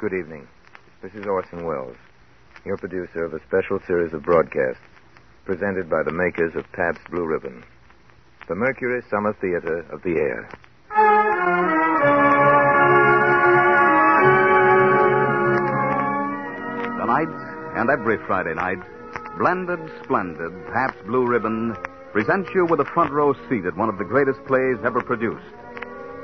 Good evening. This is Orson Welles, your producer of a special series of broadcasts presented by the makers of Pabst Blue Ribbon, the Mercury Summer Theater of the Air. Tonight and every Friday night, Blended Splendid Pabst Blue Ribbon presents you with a front row seat at one of the greatest plays ever produced.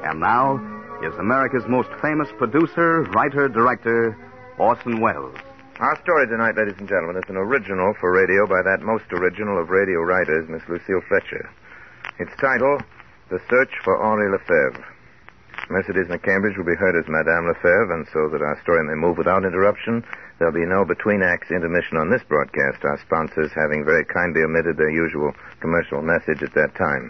And now, is America's most famous producer, writer, director, Orson Welles. Our story tonight, ladies and gentlemen, is an original for radio by that most original of radio writers, Miss Lucille Fletcher. Its title, The Search for Henri Lefebvre. Mercedes McCambridge will be heard as Madame Lefebvre, and so that our story may move without interruption, there'll be no between acts intermission on this broadcast, our sponsors having very kindly omitted their usual commercial message at that time.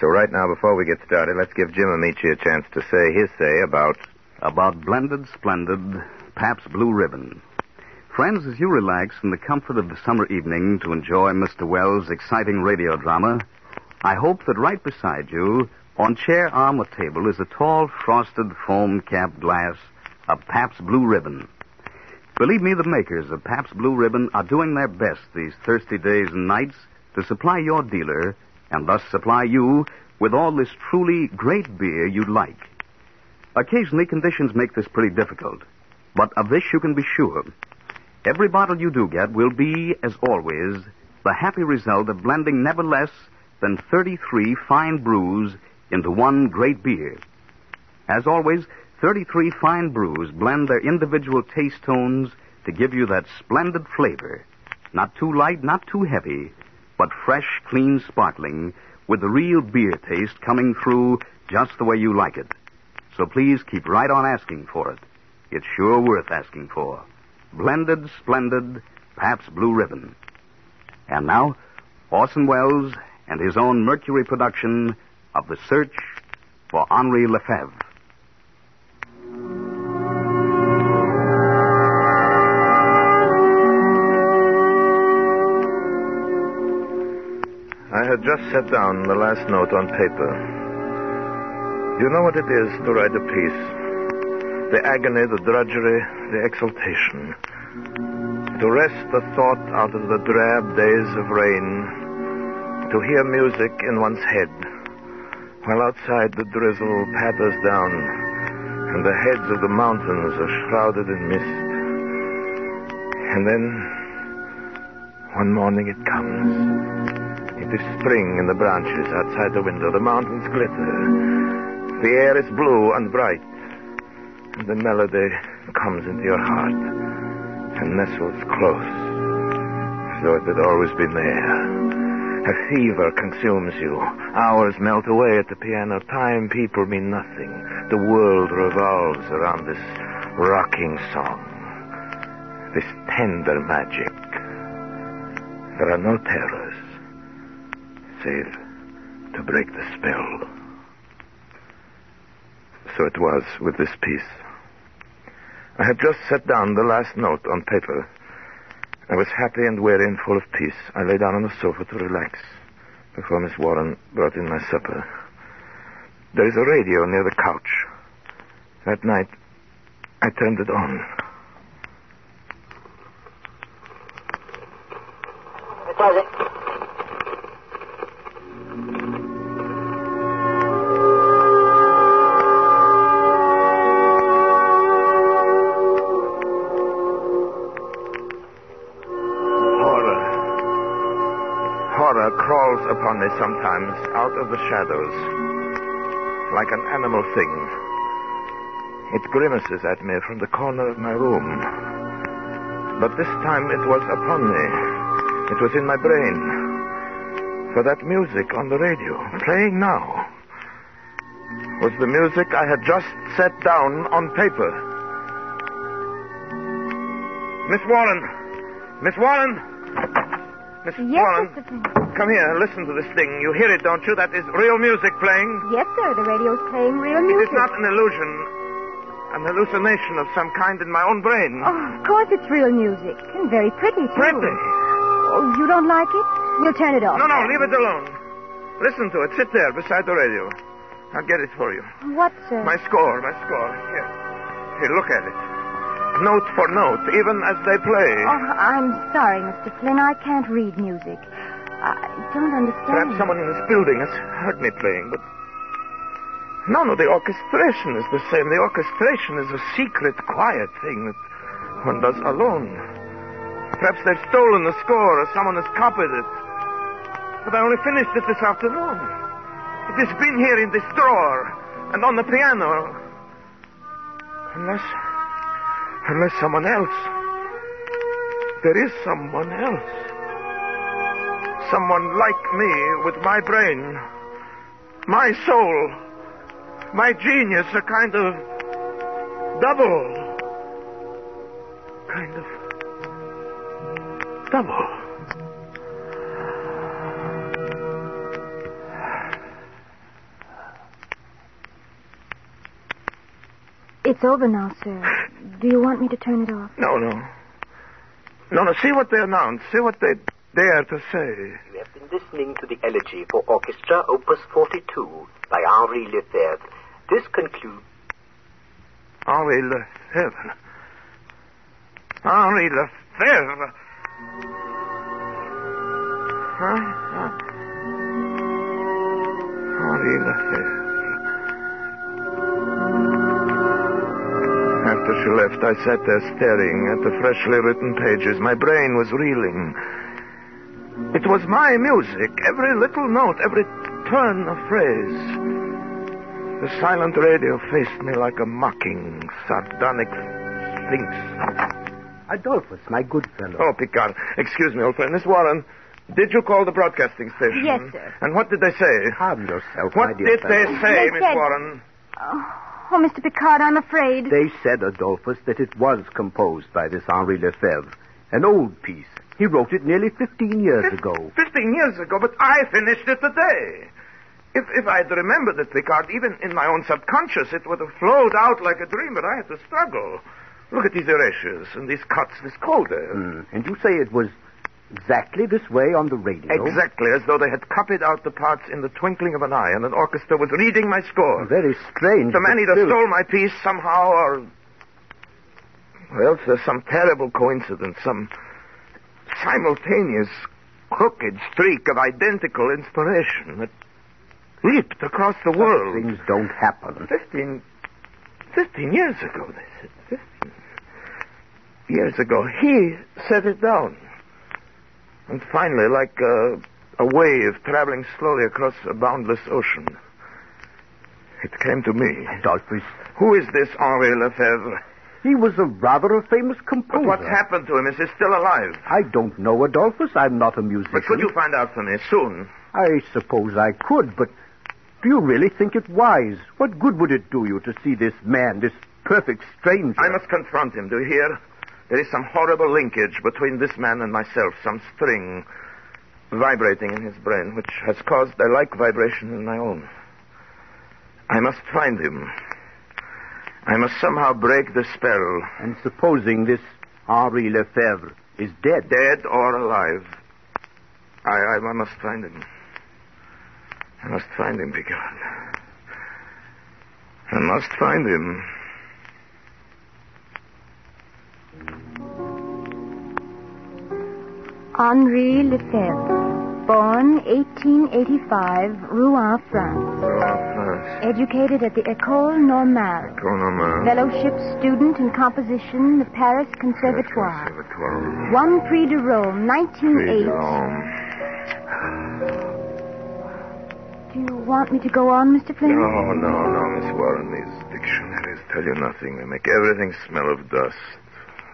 So right now, before we get started, let's give Jim Amici a chance to say his say about... About Blended Splendid Pabst Blue Ribbon. Friends, as you relax in the comfort of the summer evening to enjoy Mr. Welles' exciting radio drama, I hope that right beside you, on chair, arm, or table, is a tall, frosted, foam-capped glass of Pabst Blue Ribbon. Believe me, the makers of Pabst Blue Ribbon are doing their best these thirsty days and nights to supply your dealer and thus supply you with all this truly great beer you'd like. Occasionally, conditions make this pretty difficult, but of this you can be sure. Every bottle you do get will be, as always, the happy result of blending never less than 33 fine brews into one great beer. As always, 33 fine brews blend their individual taste tones to give you that splendid flavor. Not too light, not too heavy, but fresh, clean, sparkling, with the real beer taste coming through just the way you like it. So please keep right on asking for it. It's sure worth asking for. Blended, splendid, Pabst Blue Ribbon. And now, Orson Welles and his own Mercury production of The Search for Henri Lefebvre. Just set down the last note on paper. You know what it is to write a piece? The agony, the drudgery, the exultation. To wrest the thought out of the drab days of rain. To hear music in one's head. While outside the drizzle patters down and the heads of the mountains are shrouded in mist. And then, one morning it comes. Is spring in the branches outside the window. The mountains glitter. The air is blue and bright. And the melody comes into your heart and nestles close, as though it had always been there. A fever consumes you. Hours melt away at the piano. Time, people mean nothing. The world revolves around this rocking song. This tender magic. There are no terrors to break the spell. So it was with this piece. I had just set down the last note on paper. I was happy and weary and full of peace. I lay down on the sofa to relax before Miss Warren brought in my supper. There is a radio near the couch. That night, I turned it on. Sometimes out of the shadows, like an animal thing. It grimaces at me from the corner of my room. But this time it was upon me. It was in my brain. For that music on the radio, playing now, was the music I had just set down on paper. Miss Warren! Miss Warren! Miss Yes, Warren, Mr. Come here. Listen to this thing. You hear it, don't you? That is real music playing. Yes, sir. The radio's playing real It music. is not an illusion, an hallucination of some kind in my own brain. Oh, of course it's real music. And very pretty, too. Pretty. Oh, you don't like it? We'll turn it off. No, no, leave it alone. Listen to it. Sit there beside the radio. I'll get it for you. What, sir? My score, my score. Here. Here, look at it. Note for note, even as they play. Oh, I'm sorry, Mr. Flynn. I can't read music. I don't understand. Perhaps someone in this building has heard me playing, but. No, no, the orchestration is the same. The orchestration is a secret, quiet thing that one does alone. Perhaps they've stolen the score or someone has copied it. But I only finished it this afternoon. It has been here in this drawer and on the piano. Unless. Unless someone else. There is someone else. Someone like me with my brain, my soul, my genius, a kind of double. Kind of double. It's over now, sir. Do you want me to turn it off? No, no. No, no, see what they announce. See what they dare to say. You have been listening to the elegy for orchestra, Opus 42, by Henri Lefebvre. This concludes. Henri Lefebvre. Henri Lefebvre. Huh? Huh? Henri Lefebvre. After she left, I sat there staring at the freshly written pages. My brain was reeling. It was my music, every little note, every turn of phrase. The silent radio faced me like a mocking, sardonic sphinx. Adolphus, my good fellow. Oh, Picard, excuse me, old friend. Miss Warren, did you call the broadcasting station? Yes, sir. And what did they say? Calm yourself, What my dear did fellow. they say, They Miss said- Warren? Oh, oh, Mr. Picard, I'm afraid. They said, Adolphus, that it was composed by this Henri Lefebvre. An old piece. He wrote it nearly 15 years ago. Fifteen years ago, but I finished it today. If, if I'd remembered it, Picard, even in my own subconscious, it would have flowed out like a dream, but I had to struggle. Look at these erasures and these cuts, this coda. Hmm. And you say it was exactly this way on the radio? Exactly, as though they had copied out the parts in the twinkling of an eye, and an orchestra was reading my score. Very strange. The man either still- stole my piece somehow, or. Else there's some terrible coincidence, some simultaneous crooked streak of identical inspiration that leaped across the world. Things don't happen. Fifteen. Fifteen years ago, they said. Fifteen. Years ago, he set it down. And finally, like a, a wave traveling slowly across a boundless ocean, it came to me. Adolphus, Who is this Henri Lefebvre? He was a rather a famous But composer. what's happened to him? Is he still alive? I don't know, Adolphus. I'm not a musician. But could you find out for me soon? I suppose I could, but do you really think it wise? What good would it do you to see this man, this perfect stranger? I must confront him. Do you hear? There is some horrible linkage between this man and myself, some string vibrating in his brain, which has caused a like vibration in my own. I must find him. I must somehow break the spell, And supposing this Henri Lefebvre is dead, dead or alive. I, I, I must find him. I must find him, Picard. I must find him. Henri Lefebvre, born 1885, Rouen, France. Oh, first. Educated at the École Normale. Chronomer. Fellowship student in composition, the Paris Conservatoire. Conservatoire. Won Prix de Rome, 1908. Freedom. Do you want me to go on, Mr. Flynn? No, no, no, Miss Warren. These dictionaries tell you nothing. They make everything smell of dust.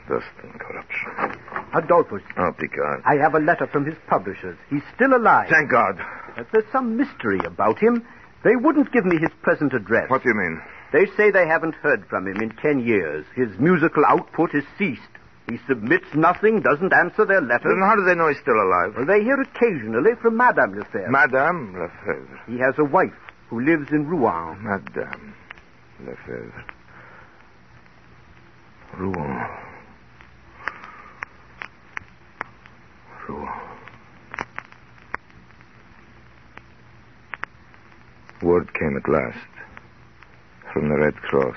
dust and corruption. Adolphus, Oh, Picard. I have a letter from his publishers. He's still alive. Thank God. But there's some mystery about him. They wouldn't give me his present address. What do you mean? They say they haven't heard from him in ten years. His musical output has ceased. He submits nothing, doesn't answer their letters. Then how do they know he's still alive? Well, they hear occasionally from Madame Lefebvre. Madame Lefebvre. he has a wife who lives in Rouen. Madame Lefebvre. Rouen. Rouen. Word came at last from the Red Cross.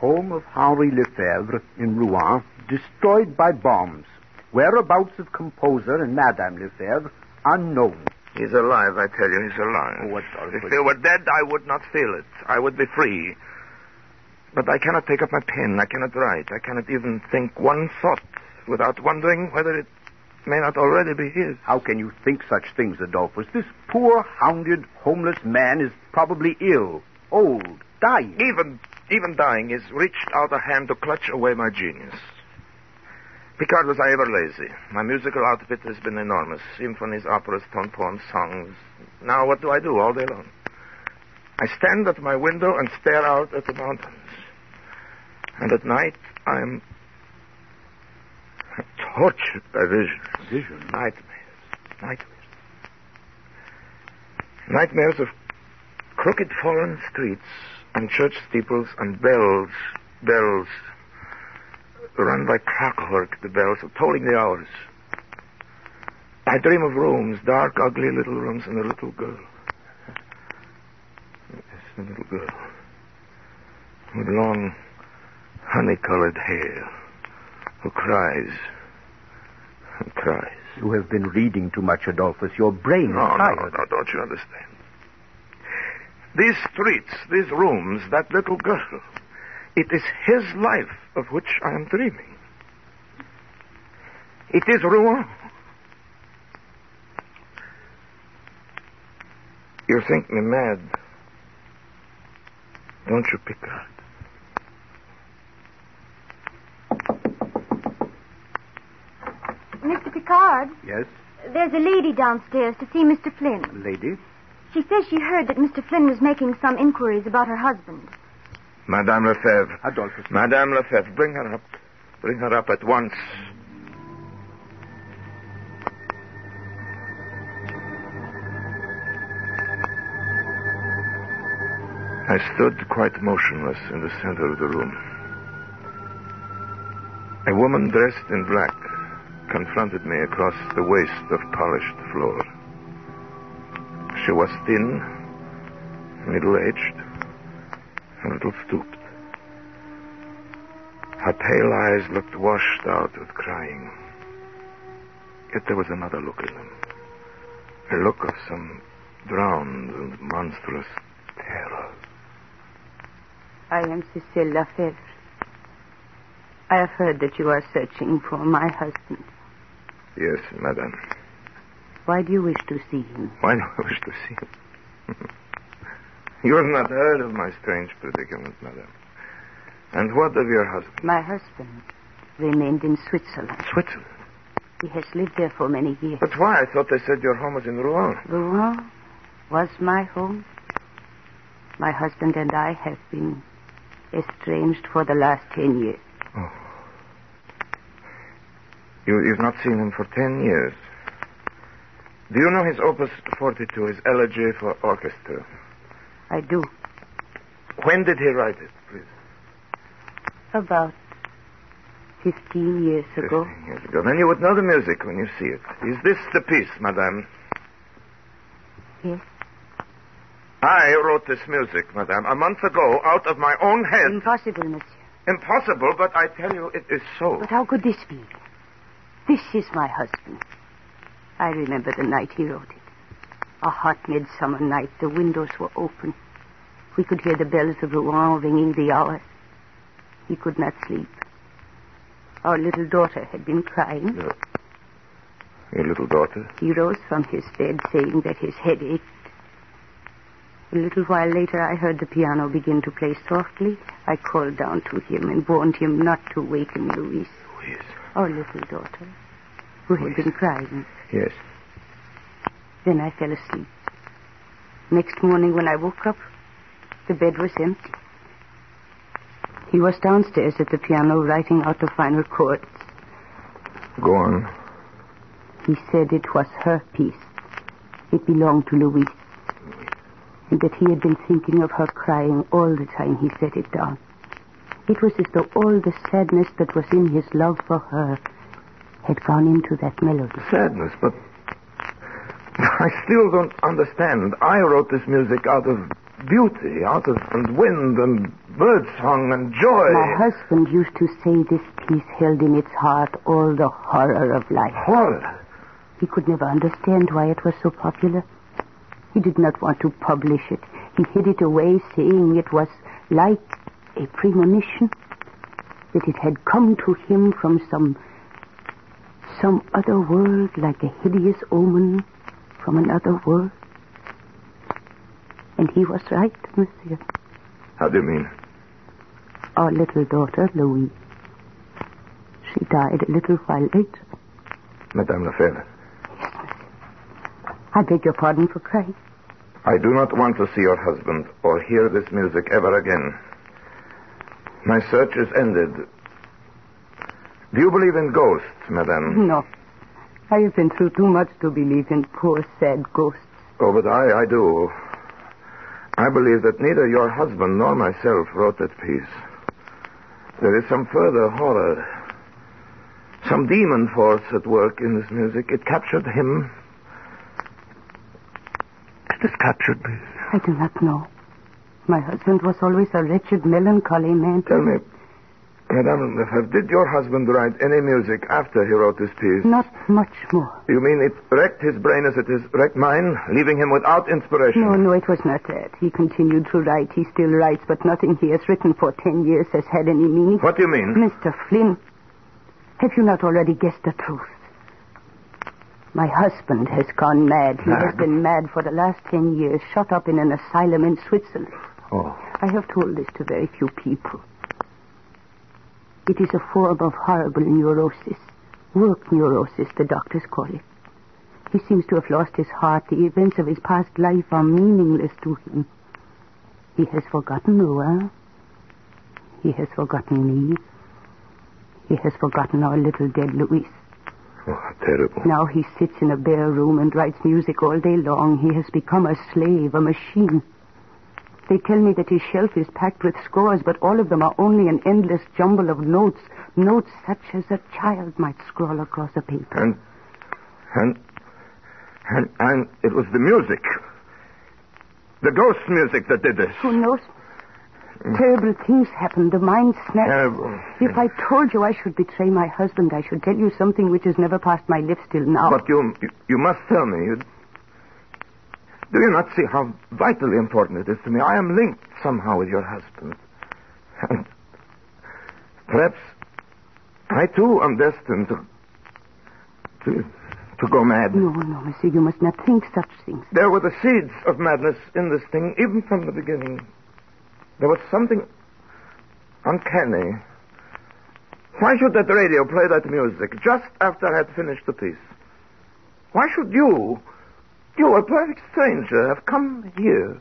Home of Henri Lefebvre in Rouen, destroyed by bombs. Whereabouts of composer and Madame Lefebvre, unknown. He's alive, I tell you, he's alive. Oh, what if he were dead, I would not feel it. I would be free. But I cannot take up my pen. I cannot write. I cannot even think one thought without wondering whether it may not already be his. How can you think such things, Adolphus? This poor, hounded, homeless man is probably ill, old, dying. Even, even dying, is reached out a hand to clutch away my genius. Picard, was I ever lazy? My musical outfit has been enormous. Symphonies, operas, tone poems, songs. Now what do I do all day long? I stand at my window and stare out at the mountains. And at night, I am tortured by visions. Visions? Nightmares. Nightmares. Nightmares of crooked fallen streets and church steeples and bells, bells, run by clockwork, the bells are tolling the hours. I dream of rooms, dark, ugly little rooms, and a little girl. Yes, a little girl. With long, honey-colored hair, who cries and cries. You have been reading too much, Adolphus. Your brain No, is no, tired. no, don't you understand? These streets, these rooms, that little girl, it is his life of which I am dreaming. It is Rouen. You think me mad, don't you, Picard? Mr. Picard, Yes, there's a lady downstairs to see Mr. Flynn. lady? She says she heard that Mr. Flynn was making some inquiries about her husband. Madame Lefebvre. Adolphus. Madame Lefebvre, bring her up. Bring her up at once. I stood quite motionless in the center of the room. A woman dressed in black confronted me across the waste of polished floor. She was thin, middle-aged, a little stooped. Her pale eyes looked washed out with crying. Yet there was another look in them. A look of some drowned and monstrous terror. I am Cecile Lefebvre. I have heard that you are searching for my husband. Yes, madame. Why do you wish to see him? Why do I wish to see him? you have not heard of my strange predicament, madame. And what of your husband? My husband remained in Switzerland. Switzerland. He has lived there for many years. But why? I thought they said your home was in Rouen. Rouen was my home. My husband and I have been estranged for the last ten years. Oh. You, you've not seen him for ten years. Do you know his Opus 42, his elegy for orchestra? I do. When did he write it, please? About fifteen years ago. Fifteen years ago. Then you would know the music when you see it. Is this the piece, madame? Yes. I wrote this music, madame, a month ago out of my own head. Impossible, monsieur. Impossible, but I tell you it is so. But how could this be? This is my husband. I remember the night he wrote it. A hot midsummer night. The windows were open. We could hear the bells of Rouen ringing the hour. He could not sleep. Our little daughter had been crying. Your, your little daughter? He rose from his bed saying that his head ached. A little while later, I heard the piano begin to play softly. I called down to him and warned him not to waken Louise. is? Our little daughter, who had been crying. Yes. Then I fell asleep. Next morning when I woke up, the bed was empty. He was downstairs at the piano writing out the final chords. Go on. He said it was her piece. It belonged to Louise. And that he had been thinking of her crying all the time he set it down. It was as though all the sadness that was in his love for her had gone into that melody. Sadness, but I still don't understand. I wrote this music out of beauty, out of and wind and birdsong and joy. My husband used to say this piece held in its heart all the horror of life. Horror. He could never understand why it was so popular. He did not want to publish it. He hid it away, saying it was like a premonition, that it had come to him from some some other world, like a hideous omen from another world. And he was right, monsieur. How do you mean? Our little daughter, Louise. She died a little while later. Madame Lefebvre, I beg your pardon for crying. I do not want to see your husband or hear this music ever again. My search is ended. Do you believe in ghosts, madame? No. I have been through too much to believe in poor, sad ghosts. Oh, but I, I do. I believe that neither your husband nor myself wrote that piece. There is some further horror, some demon force at work in this music. It captured him. It has captured me. I do not know. My husband was always a wretched, melancholy man. Tell me, Madame Lefebvre, did your husband write any music after he wrote this piece? Not much more. You mean it wrecked his brain as it has wrecked mine, leaving him without inspiration? No, no, it was not that. He continued to write. He still writes, but nothing he has written for ten years has had any meaning. What do you mean? Mr. Flynn, have you not already guessed the truth? My husband has gone mad. He has been mad for the last ten years, shut up in an asylum in Switzerland. Oh. I have told this to very few people. It is a form of horrible neurosis. Work neurosis, the doctors call it. He seems to have lost his heart. The events of his past life are meaningless to him. He has forgotten Noah. He has forgotten me. He has forgotten our little dead Louise. Oh, terrible. Now he sits in a bare room and writes music all day long. He has become a slave, a machine. They tell me that his shelf is packed with scores, but all of them are only an endless jumble of notes. Notes such as a child might scrawl across a paper. And, and, and, and it was the music. The ghost music that did this. Who knows? Terrible things happen. The mind snaps. Terrible. If I told you I should betray my husband, I should tell you something which has never passed my lips till now. But you, you, you must tell me. You, do you not see how vitally important it is to me? I am linked somehow with your husband. And perhaps I too am destined to, to, to go mad. No, no, monsieur, you must not think such things. There were the seeds of madness in this thing, even from the beginning. There was something uncanny. Why should that radio play that music just after I had finished the piece? Why should you, you, a perfect stranger, have come here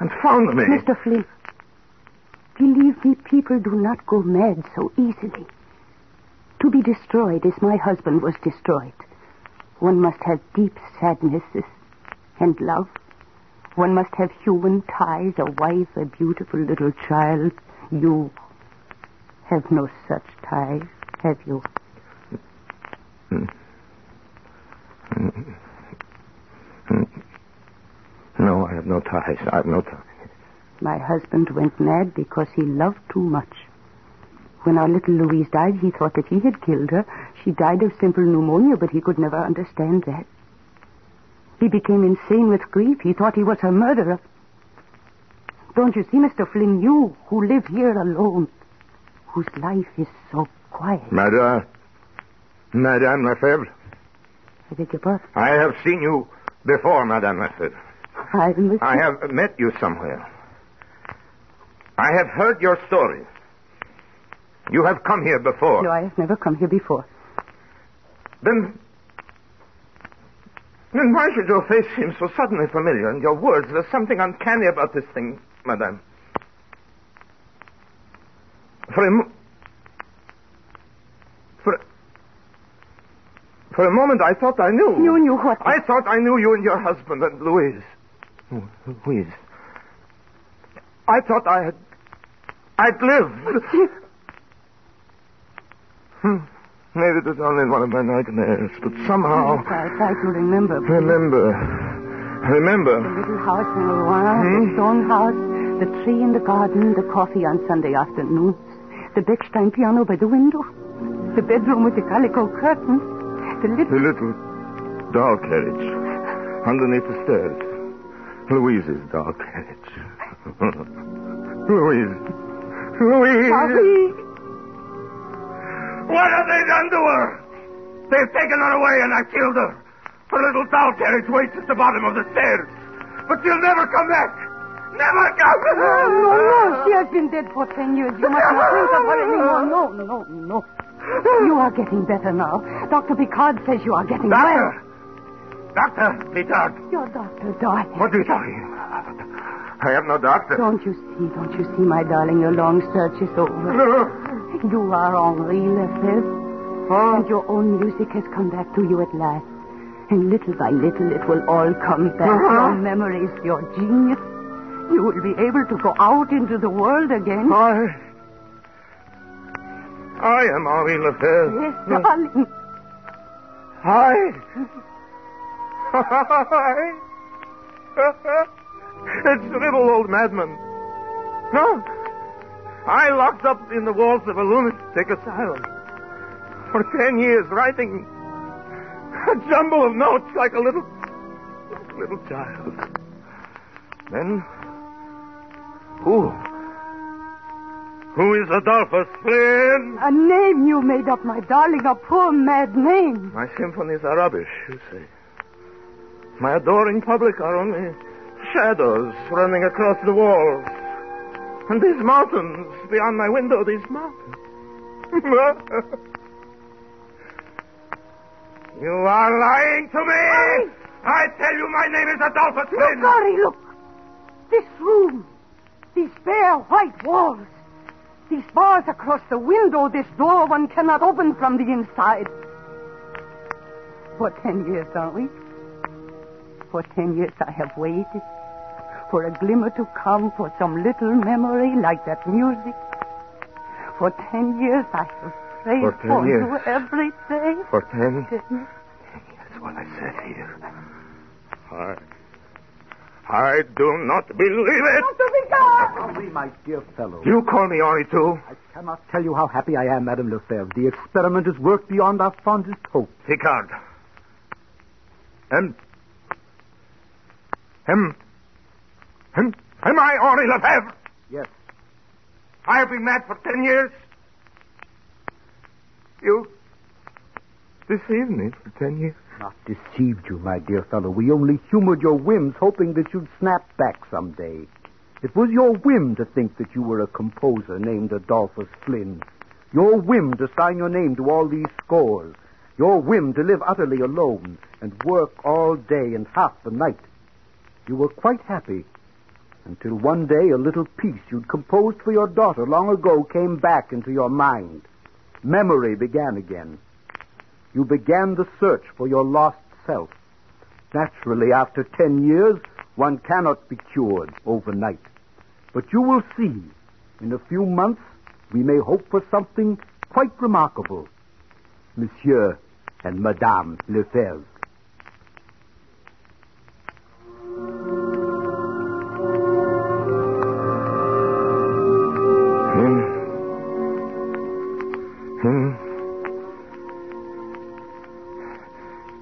and found me? Mr. Flynn, believe me, people do not go mad so easily. To be destroyed as my husband was destroyed, one must have deep sadnesses and love. One must have human ties, a wife, a beautiful little child. You have no such ties, have you? Mm. Mm. No, I have no ties. I have no ties. My husband went mad because he loved too much. When our little Louise died, he thought that he had killed her. She died of simple pneumonia, but he could never understand that. He became insane with grief. He thought he was her murderer. Don't you see, Mr. Flynn, you who live here alone, whose life is so quiet. Madame, Madame Lefebvre, I beg your pardon. I have seen you before, Madame Lefebvre. I must... I have met you somewhere. I have heard your story. You have come here before. No, I have never come here before. Then. Then why should your face seem so suddenly familiar and your words? There's something uncanny about this thing, madame. For a. For. For a moment, I thought I knew. You knew what? I thought I knew you and your husband and Louise. Louise. I thought I had. I'd lived. Hmm. Maybe it was only one of my nightmares, but somehow. I try to remember. Remember. Remember. The little house in Rouen, Hmm? the stone house, the tree in the garden, the coffee on Sunday afternoons, the Bechstein piano by the window, the bedroom with the calico curtains, the The little... little doll carriage underneath the stairs. Louise's doll carriage. Louise. Louise. Marie! What have they done to her? They've taken her away and I killed her. Her little doll carriage waits at the bottom of the stairs. But she'll never come back. Never come No, no, no. She has been dead for ten years. You must not think of her anymore. No, no, no. You are getting better now. Dr. Picard says you are getting Doctor! well. Doctor, Picard. Your doctor, darling. What are you talking? I am no doctor. Don't you see, don't you see, my darling, your long search is over. No. You are Henri Lefebvre, and your own music has come back to you at last. And little by little, it will all come back. Uh-huh. Your memories, your genius. You will be able to go out into the world again. I. I am Henri Lefebvre. Yes, hmm. darling. Hi. Hi. it's the little old madman. No. I locked up in the walls of a lunatic asylum for ten years, writing a jumble of notes like a little, little child. Then, who? Who is Adolphus Flynn? A name you made up, my darling, a poor mad name. My symphonies are rubbish, you say. My adoring public are only shadows running across the walls. And these mountains beyond my window, these mountains. you are lying to me! I tell you my name is Adolphus Look, Flynn! Harry, look. This room, these bare white walls, these bars across the window, this door one cannot open from the inside. For ten years, aren't we? For ten years I have waited for a glimmer to come, for some little memory like that music. For ten years I have prayed For for, you every day. For ten? Ten- That's what I said here. I. I do not believe it! Henri, my dear fellow. You call me Henri, too? I cannot tell you how happy I am, Madame Lefebvre. The experiment has worked beyond our fondest hope. Picard. And. Him. Him. Am I Henri Lefebvre? Yes. I have been mad for ten years. You deceived me for ten years. Not deceived you, my dear fellow. We only humored your whims, hoping that you'd snap back someday. It was your whim to think that you were a composer named Adolphus Flynn. Your whim to sign your name to all these scores. Your whim to live utterly alone and work all day and half the night. You were quite happy until one day a little piece you'd composed for your daughter long ago came back into your mind. Memory began again. You began the search for your lost self. Naturally, after ten years, one cannot be cured overnight. But you will see, in a few months, we may hope for something quite remarkable. Monsieur and Madame Lefebvre.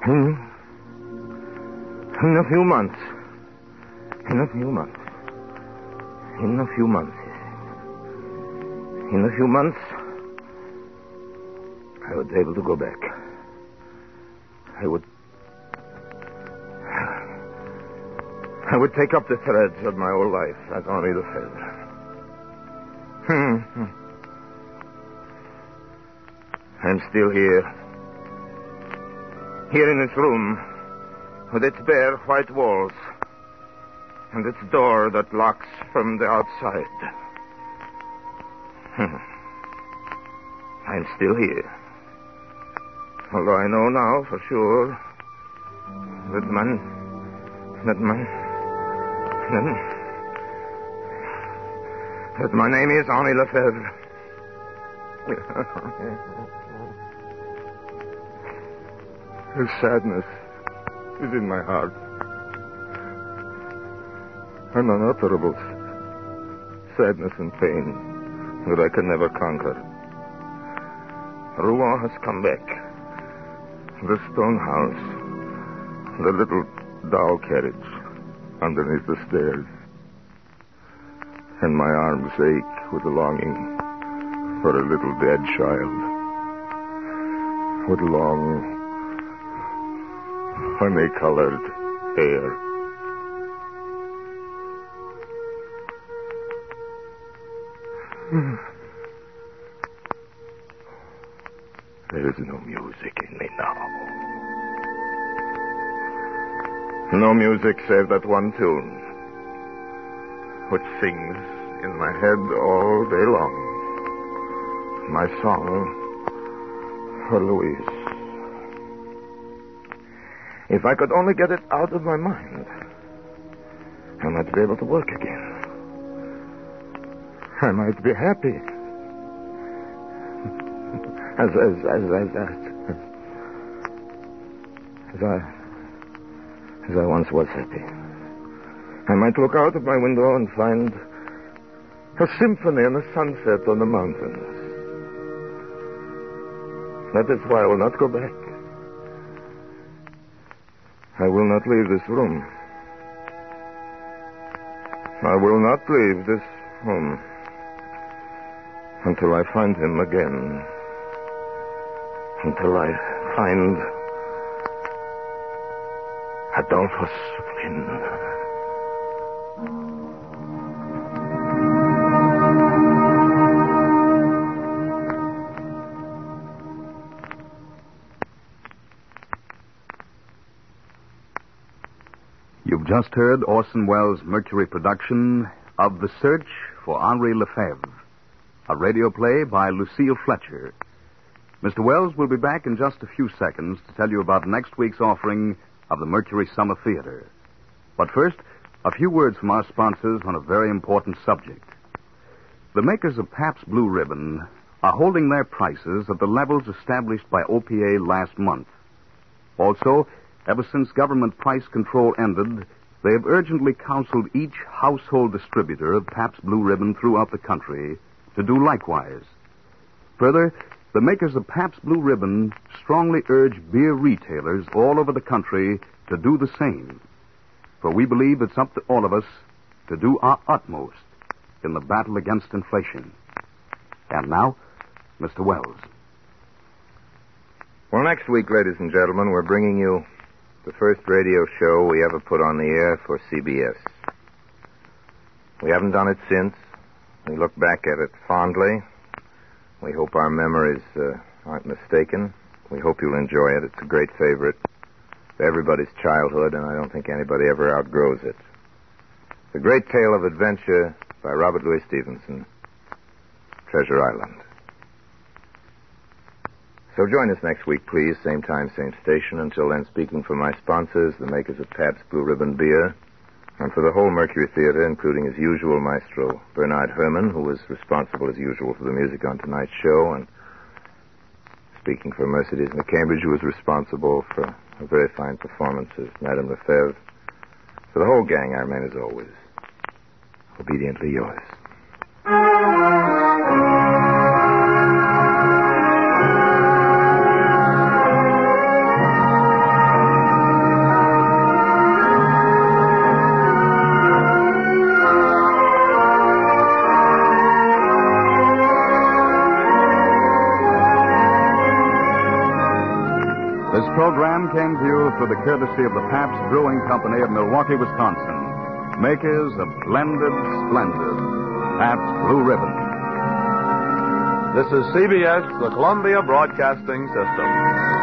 Him. In a few months. In a few months. In a few months. In a few months, I would be able to go back. I would. I would take up the threads of my old life as Henri Lefebvre. Hmm. I'm still here. Here in this room, with its bare white walls, and its door that locks from the outside. Hmm. I'm still here. Although I know now for sure that man, that man, that, that my name is Henri Lefebvre. The sadness is in my heart. An unutterable sadness and pain that I can never conquer. Rouen has come back. The stone house. The little doll carriage underneath the stairs. And my arms ache with the longing for a little dead child. With long, honey-colored hair. There is no music in me now. No music save that one tune, which sings in my head all day long. My song for Louise. If I could only get it out of my mind, I might be able to work again. I might be happy. As, as, as, as, as, as I, as I once was happy. I might look out of my window and find a symphony and a sunset on the mountains. That is why I will not go back. I will not leave this room. I will not leave this home until I find him again. Until I find Adolphus Flynn. Just heard Orson Welles' Mercury production of The Search for Henri Lefebvre, a radio play by Lucille Fletcher. Mr. Welles will be back in just a few seconds to tell you about next week's offering of the Mercury Summer Theater. But first, a few words from our sponsors on a very important subject. The makers of Pabst Blue Ribbon are holding their prices at the levels established by OPA last month. Also, ever since government price control ended, they have urgently counseled each household distributor of Pabst Blue Ribbon throughout the country to do likewise. Further, the makers of Pabst Blue Ribbon strongly urge beer retailers all over the country to do the same. For we believe it's up to all of us to do our utmost in the battle against inflation. And now, Mr. Welles. Well, next week, ladies and gentlemen, we're bringing you the first radio show we ever put on the air for CBS. We haven't done it since. We look back at it fondly. We hope our memories uh, aren't mistaken. We hope you'll enjoy it. It's a great favorite of everybody's childhood, and I don't think anybody ever outgrows it. The Great Tale of Adventure by Robert Louis Stevenson, Treasure Island. So join us next week, please. Same time, same station. Until then, speaking for my sponsors, the makers of Pabst Blue Ribbon Beer, and for the whole Mercury Theater, including as usual Maestro Bernard Herrmann, who was responsible as usual for the music on tonight's show, and speaking for Mercedes McCambridge, who was responsible for a very fine performance as Madame Lefebvre. For the whole gang, I remain as always, obediently yours. You through the courtesy of the Pabst Brewing Company of Milwaukee, Wisconsin, makers of blended, splendid Pabst Blue Ribbon. This is CBS, the Columbia Broadcasting System.